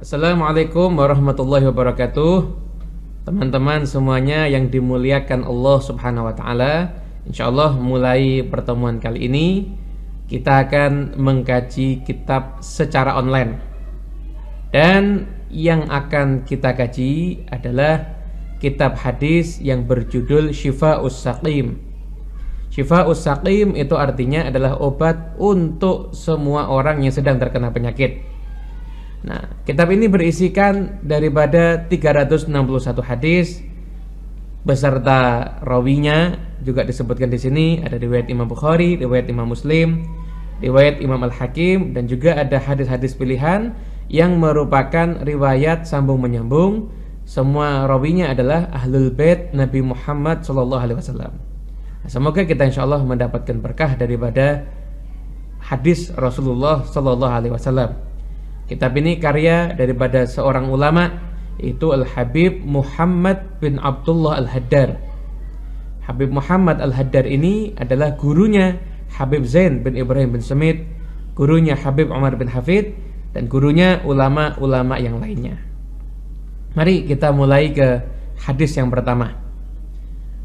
Assalamualaikum warahmatullahi wabarakatuh. Teman-teman semuanya yang dimuliakan Allah subhanahu wa ta'ala InsyaAllah mulai pertemuan kali ini Kita akan mengkaji kitab secara online. Dan yang akan kita kaji adalah Kitab hadis yang berjudul Shifa'us Saqim. Shifa'us Saqim itu artinya adalah obat untuk semua orang yang sedang terkena penyakit Nah, kitab ini berisikan daripada 361 hadis beserta rawinya juga disebutkan di sini ada riwayat Imam Bukhari, riwayat Imam Muslim, riwayat Imam Al-Hakim dan juga ada hadis-hadis pilihan yang merupakan riwayat sambung menyambung. Semua rawinya adalah ahlul bait Nabi Muhammad sallallahu alaihi wasallam. Nah, semoga kita insyaallah mendapatkan berkah daripada hadis Rasulullah sallallahu alaihi wasallam. Kitab ini karya daripada seorang ulama itu Al-Habib Muhammad bin Abdullah Al-Haddar. Habib Muhammad Al-Haddar ini adalah gurunya Habib Zain bin Ibrahim bin Semit, gurunya Habib Umar bin Hafid dan gurunya ulama-ulama yang lainnya. Mari kita mulai ke hadis yang pertama.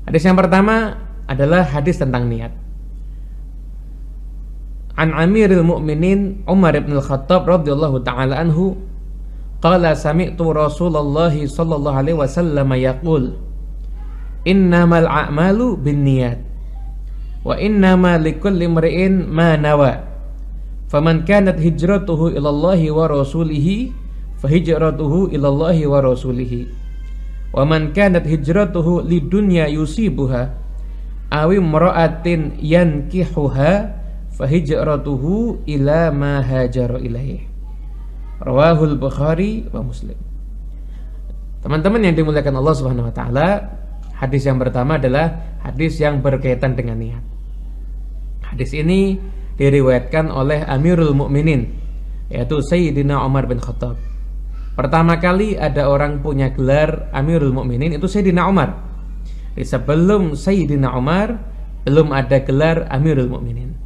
Hadis yang pertama adalah hadis tentang niat. An Amiril Mukminin Umar bin Al-Khattab radhiyallahu taala anhu qala sami'tu Rasulullah sallallahu alaihi wasallam yaqul innamal a'malu binniyat wa innama likulli imri'in ma nawa faman kanat hijratuhu ila Allah wa rasulih fahijratuhu ila Allah wa rasulih wa man kanat hijratuhu lidunya yusibuha aw imra'atin yankihuha fahijratuhu ila ma hajara ilaih. Rawahul bukhari wa muslim. Teman-teman yang dimuliakan Allah subhanahu wa ta'ala hadis yang pertama adalah hadis yang berkaitan dengan niat. Hadis ini diriwayatkan oleh Amirul Mukminin yaitu Sayyidina Umar bin Khattab. Pertama kali ada orang punya gelar Amirul Mukminin itu Sayyidina Umar. Sebelum Sayyidina Umar belum ada gelar Amirul Mukminin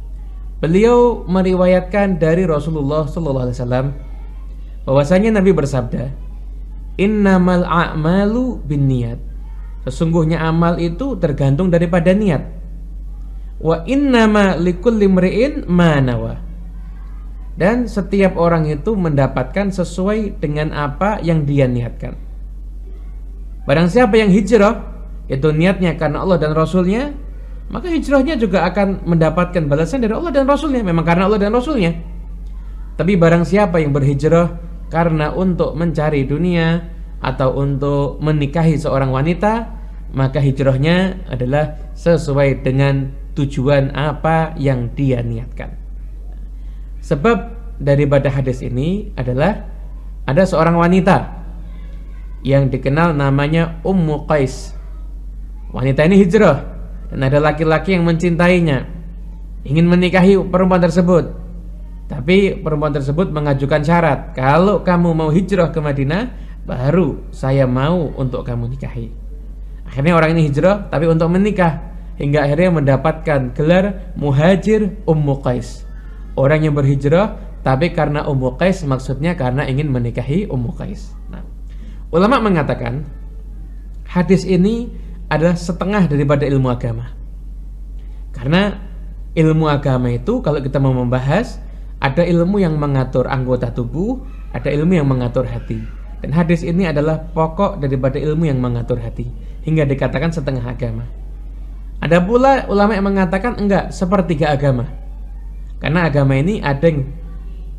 Beliau meriwayatkan dari Rasulullah sallallahu alaihi wasallam bahwasanya Nabi bersabda, "Innamal a'malu binniyat." Sesungguhnya amal itu tergantung daripada niat. Wa innama likulli imri'in ma nawa. Dan setiap orang itu mendapatkan sesuai dengan apa yang dia niatkan. Barang siapa yang hijrah, itu niatnya karena Allah dan Rasulnya, maka hijrahnya juga akan mendapatkan balasan dari Allah dan Rasulnya. Memang karena Allah dan Rasulnya. Tapi barang siapa yang berhijrah karena untuk mencari dunia atau untuk menikahi seorang wanita maka hijrahnya adalah sesuai dengan tujuan apa yang dia niatkan. Sebab daripada hadis ini adalah ada seorang wanita yang dikenal namanya Ummu Qais. Wanita ini hijrah dan ada laki-laki yang mencintainya. Ingin menikahi perempuan tersebut. Tapi perempuan tersebut mengajukan syarat. Kalau kamu mau hijrah ke Madinah baru saya mau untuk kamu nikahi. Akhirnya orang ini hijrah tapi untuk menikah. Hingga akhirnya mendapatkan gelar muhajir Ummu Qais. Orang yang berhijrah tapi karena Ummu Qais maksudnya karena ingin menikahi Ummu Qais. Nah, ulama mengatakan hadis ini adalah setengah daripada ilmu agama. Karena ilmu agama itu kalau kita mau membahas ada ilmu yang mengatur anggota tubuh, ada ilmu yang mengatur hati. Dan hadis ini adalah pokok daripada ilmu yang mengatur hati hingga dikatakan setengah agama. Ada pula ulama yang mengatakan enggak sepertiga agama. Karena agama ini ada yang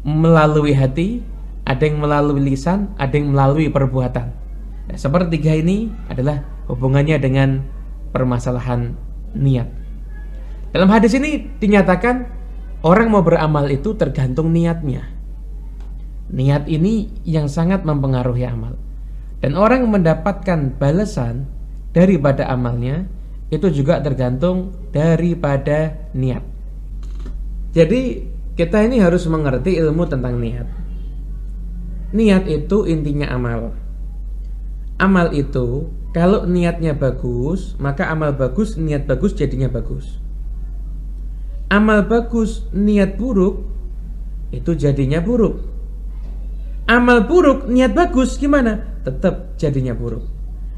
melalui hati, ada yang melalui lisan, ada yang melalui perbuatan. Nah, sepertiga ini adalah hubungannya dengan permasalahan niat. Dalam hadis ini dinyatakan orang mau beramal itu tergantung niatnya. Niat ini yang sangat mempengaruhi amal. Dan orang mendapatkan balasan daripada amalnya itu juga tergantung daripada niat. Jadi kita ini harus mengerti ilmu tentang niat. Niat itu intinya amal. Amal itu kalau niatnya bagus, maka amal bagus, niat bagus jadinya bagus. Amal bagus, niat buruk, itu jadinya buruk. amal buruk, niat bagus gimana? Tetap jadinya buruk.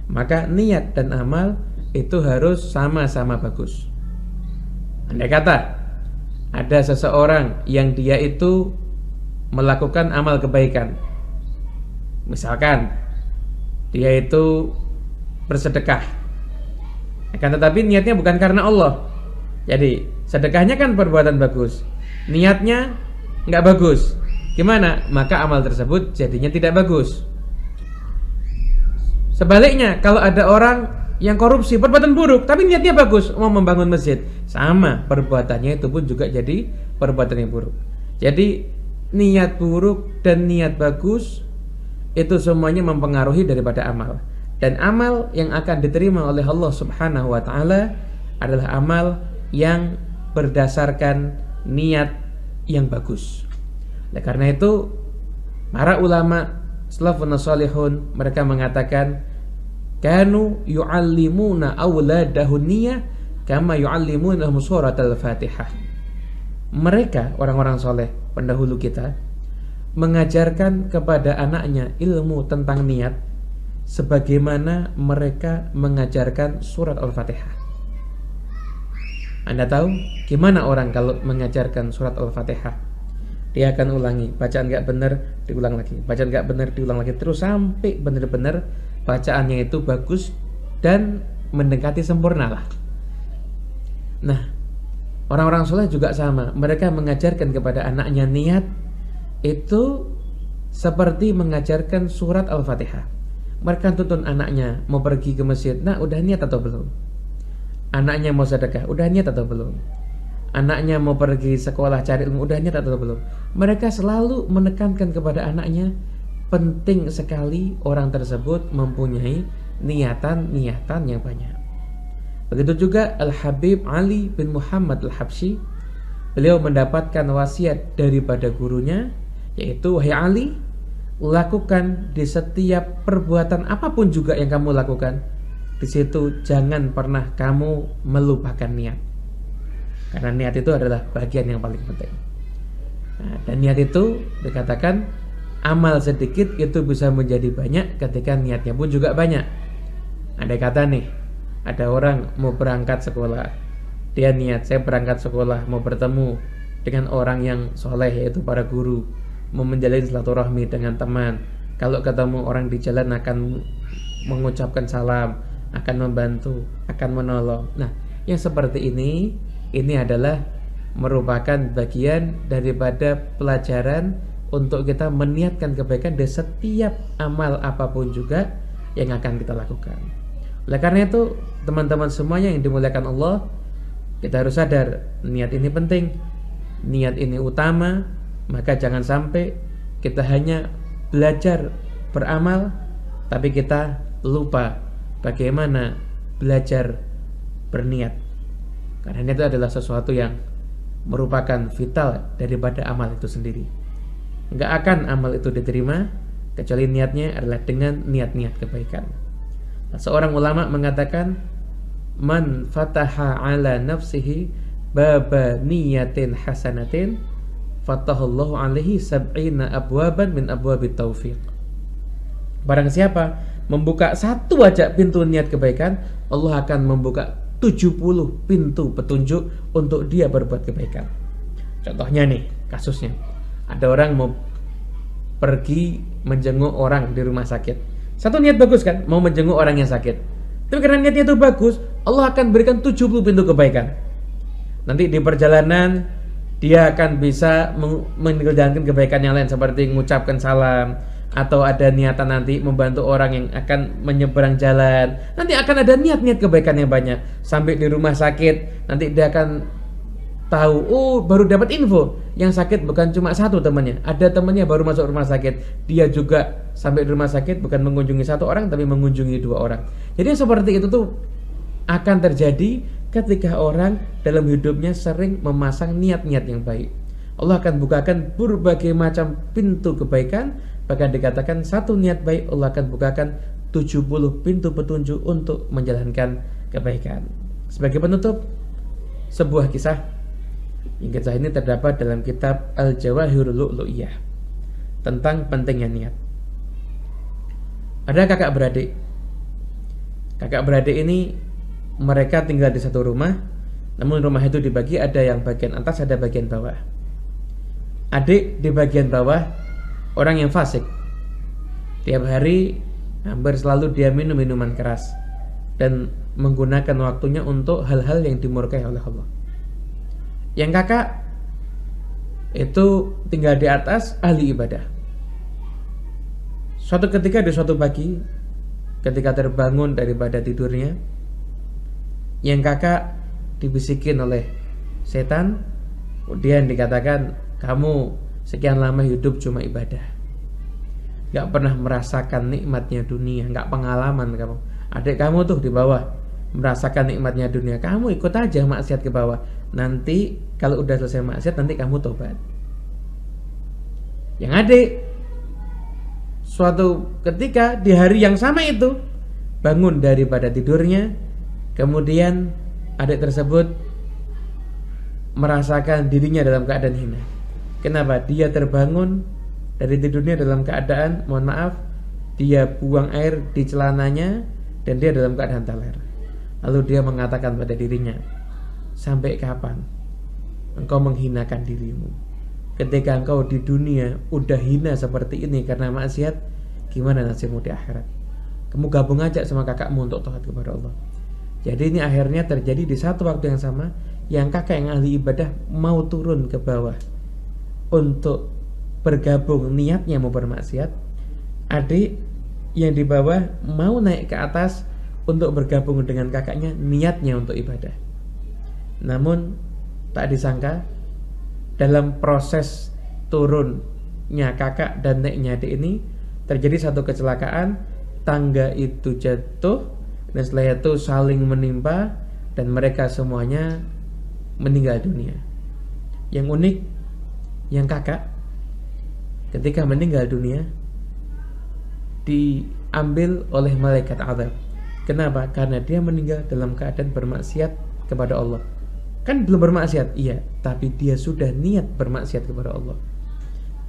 Maka niat dan amal itu harus sama-sama bagus. Andai kata ada seseorang yang dia itu melakukan amal kebaikan. Misalkan dia itu bersedekah. Akan tetapi niatnya bukan karena Allah. Jadi sedekahnya kan perbuatan bagus. Niatnya nggak bagus. Gimana? Maka amal tersebut jadinya tidak bagus. Sebaliknya, kalau ada orang yang korupsi, perbuatan buruk, tapi niatnya bagus, mau membangun masjid, sama perbuatannya itu pun juga jadi perbuatan yang buruk. Jadi niat buruk dan niat bagus itu semuanya mempengaruhi daripada amal. Dan amal yang akan diterima oleh Allah Subhanahu wa taala adalah amal yang berdasarkan niat yang bagus. Oleh karena itu para ulama salafun salihun mereka mengatakan kanu yu'allimuna awladahun niyah kama yu'allimuna surat al-fatihah mereka orang-orang soleh pendahulu kita mengajarkan kepada anaknya ilmu tentang niat sebagaimana mereka mengajarkan surat al-fatihah. Anda tahu gimana orang kalau mengajarkan surat al-fatihah? Dia akan ulangi bacaan nggak benar diulang lagi. Bacaan nggak benar diulang lagi. Terus sampai benar-benar bacaannya itu bagus dan mendekati sempurna lah. Nah orang-orang soleh juga sama. Mereka mengajarkan kepada anaknya niat itu seperti mengajarkan surat al-fatihah mereka tuntun anaknya mau pergi ke masjid. Nah udah niat atau belum? Anaknya mau sedekah udah niat atau belum? Anaknya mau pergi sekolah cari ilmu udah nyata atau belum? Mereka selalu menekankan kepada anaknya penting sekali orang tersebut mempunyai niatan-niatan yang banyak. Begitu juga Al-Habib Ali bin Muhammad Al-Habsyi beliau mendapatkan wasiat daripada gurunya yaitu wahai Ali lakukan di setiap perbuatan apa pun juga yang kamu lakukan di situ jangan pernah kamu melupakan niat karena niat itu adalah bagian yang paling penting. Nah, dan niat itu dikatakan amal sedikit itu bisa menjadi banyak ketika niatnya pun juga banyak. Ada kata nih, ada orang mau berangkat sekolah, dia niat saya berangkat sekolah mau bertemu dengan orang yang soleh yaitu para guru, menjalin silaturahmi dengan teman. Kalau ketemu orang di jalan akan mengucapkan salam, akan membantu, akan menolong. Nah, yang seperti ini ini adalah merupakan bagian daripada pelajaran untuk kita meniatkan kebaikan di setiap amal apa pun juga yang akan kita lakukan. Oleh karena itu, teman-teman semuanya yang dimuliakan Allah, kita harus sadar niat ini penting, niat ini utama, maka jangan sampai kita hanya belajar beramal tapi kita lupa bagaimana belajar berniat. Karena ini itu adalah sesuatu yang merupakan vital daripada amal itu sendiri. Enggak akan amal itu diterima kecuali niatnya adalah dengan niat-niat kebaikan. Nah, seorang ulama mengatakan man fataha ala nafsihi baba niyatin hasanatin fatahallahu alaihi sab'ina abwaban min abwabit taufiq. Barang siapa membuka satu aja pintu niat kebaikan, Allah akan membuka 70 pintu petunjuk untuk dia berbuat kebaikan. Contohnya nih, kasusnya. Ada orang mau pergi menjenguk orang di rumah sakit. Satu niat bagus kan, mau menjenguk orang yang sakit. Tapi karena niatnya itu bagus, Allah akan berikan 70 pintu kebaikan. Nanti di perjalanan dia akan bisa menjalankan kebaikan yang lain seperti mengucapkan salam, atau ada niatan nanti membantu orang yang akan menyeberang jalan. Nanti akan ada niat-niat kebaikan yang banyak. Sampai di rumah sakit nanti dia akan tahu oh baru dapat info. Yang sakit bukan cuma satu temannya. Ada temannya baru masuk rumah sakit. Dia juga sampai di rumah sakit bukan mengunjungi satu orang tapi mengunjungi dua orang. Jadi seperti itu tuh akan terjadi ketika orang dalam hidupnya sering memasang niat-niat yang baik Allah akan bukakan berbagai macam pintu kebaikan Bahkan dikatakan satu niat baik Allah akan bukakan 70 pintu petunjuk untuk menjalankan kebaikan. Sebagai penutup, sebuah kisah yang kisah ini terdapat dalam kitab Al-Jawahirul Lu'lu'iyah. tentang pentingnya niat. Ada kakak beradik. Kakak beradik ini mereka tinggal di satu rumah, namun rumah itu dibagi ada yang bagian atas, ada bagian bawah. Adik di bagian bawah orang yang fasik. Tiap hari hampir selalu dia minum minuman keras dan menggunakan waktunya untuk hal-hal yang dimurkai oleh Allah. Yang kakak itu tinggal di atas ahli ibadah. Suatu ketika di suatu pagi ketika terbangun daripada tidurnya yang kakak dibisikin oleh setan kemudian dikatakan kamu sekian lama hidup cuma ibadah. Gak pernah merasakan nikmatnya dunia gak pengalaman kamu. Adik kamu tuh di bawah merasakan nikmatnya dunia. Kamu ikut aja maksiat ke bawah. Nanti kalau udah selesai maksiat nanti kamu tobat. Yang adik suatu ketika di hari yang sama itu bangun daripada tidurnya kemudian adik tersebut merasakan dirinya dalam keadaan hina kenapa dia terbangun dari tidurnya dalam keadaan mohon maaf dia buang air di celananya dan dia dalam keadaan teler lalu dia mengatakan pada dirinya sampai kapan engkau menghinakan dirimu Ketika engkau di dunia udah hina seperti ini karena maksiat, gimana nasibmu di akhirat? Kamu gabung aja sama kakakmu untuk taat kepada Allah. Jadi ini akhirnya terjadi di satu waktu yang sama yang kakak yang ahli ibadah mau turun ke bawah untuk bergabung niatnya mau bermaksiat. Adik yang di bawah mau naik ke atas untuk bergabung dengan kakaknya niatnya untuk ibadah. Namun tak disangka dalam proses turunnya kakak dan neknya adik ini terjadi satu kecelakaan tangga itu jatuh dan setelah itu saling menimpa dan mereka semuanya meninggal dunia yang unik yang kakak ketika meninggal dunia diambil oleh malaikat azab kenapa? karena dia meninggal dalam keadaan bermaksiat kepada Allah Kan belum bermaksiat, iya, tapi dia sudah niat bermaksiat kepada Allah.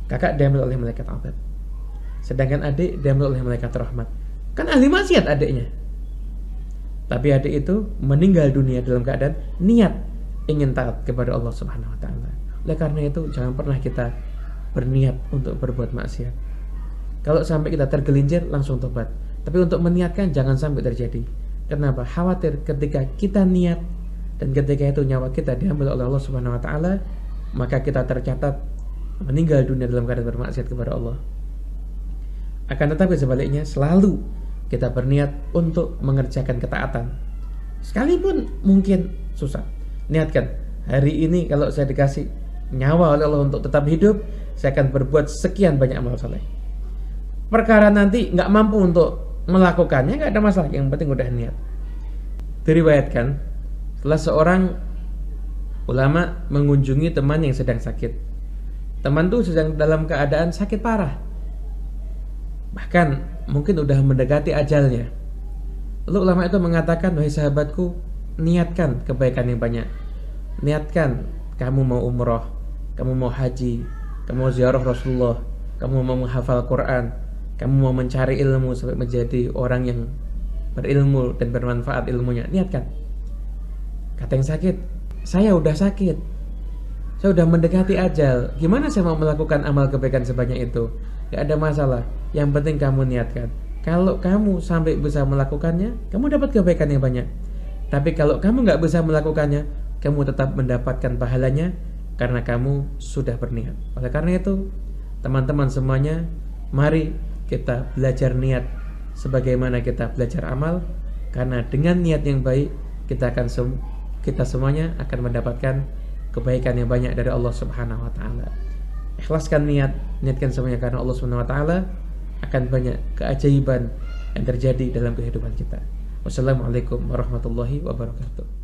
Kakak diambil oleh malaikat azab. Sedangkan adik diambil oleh malaikat rahmat. Kan ahli maksiat adiknya. Tapi adik itu meninggal dunia dalam keadaan niat ingin taat kepada Allah Subhanahu wa taala. Oleh karena itu jangan pernah kita berniat untuk berbuat maksiat. Kalau sampai kita tergelincir langsung tobat. Tapi untuk meniatkan jangan sampai terjadi. Kenapa? Khawatir ketika kita niat dan ketika itu nyawa kita diambil oleh Allah Subhanahu wa taala maka kita tercatat meninggal dunia dalam keadaan bermaksiat kepada Allah akan tetapi sebaliknya selalu kita berniat untuk mengerjakan ketaatan. Sekalipun mungkin susah. Niatkan hari ini kalau saya dikasih nyawa oleh Allah untuk tetap hidup saya akan berbuat sekian banyak amal soleh. Perkara nanti nggak mampu untuk melakukannya nggak ada masalah. Yang penting udah niat. Diriwayatkan setelah seorang ulama mengunjungi teman yang sedang sakit. Teman itu sedang dalam keadaan sakit parah. Bahkan mungkin udah mendekati ajalnya. Lalu ulama itu mengatakan, "Wahai sahabatku, niatkan kebaikan yang banyak. Niatkan kamu mau umroh, kamu mau haji, kamu mau ziarah Rasulullah, kamu mau menghafal Quran, kamu mau mencari ilmu sampai menjadi orang yang berilmu dan bermanfaat ilmunya. Niatkan." Kata yang sakit, saya udah sakit. Saya udah mendekati ajal. Gimana saya mau melakukan amal kebaikan sebanyak itu? Gak ada masalah. Yang penting kamu niatkan. Kalau kamu sampai bisa melakukannya, kamu dapat kebaikan yang banyak. Tapi kalau kamu nggak bisa melakukannya, kamu tetap mendapatkan pahalanya karena kamu sudah berniat. Oleh karena itu, teman-teman semuanya, mari kita belajar niat sebagaimana kita belajar amal karena dengan niat yang baik kita akan kita semuanya akan mendapatkan kebaikan yang banyak dari Allah Subhanahu wa taala. Ikhlaskan niat, niatkan semuanya karena Allah Subhanahu wa taala akan banyak keajaiban yang terjadi dalam kehidupan kita. Wassalamualaikum warahmatullahi wabarakatuh.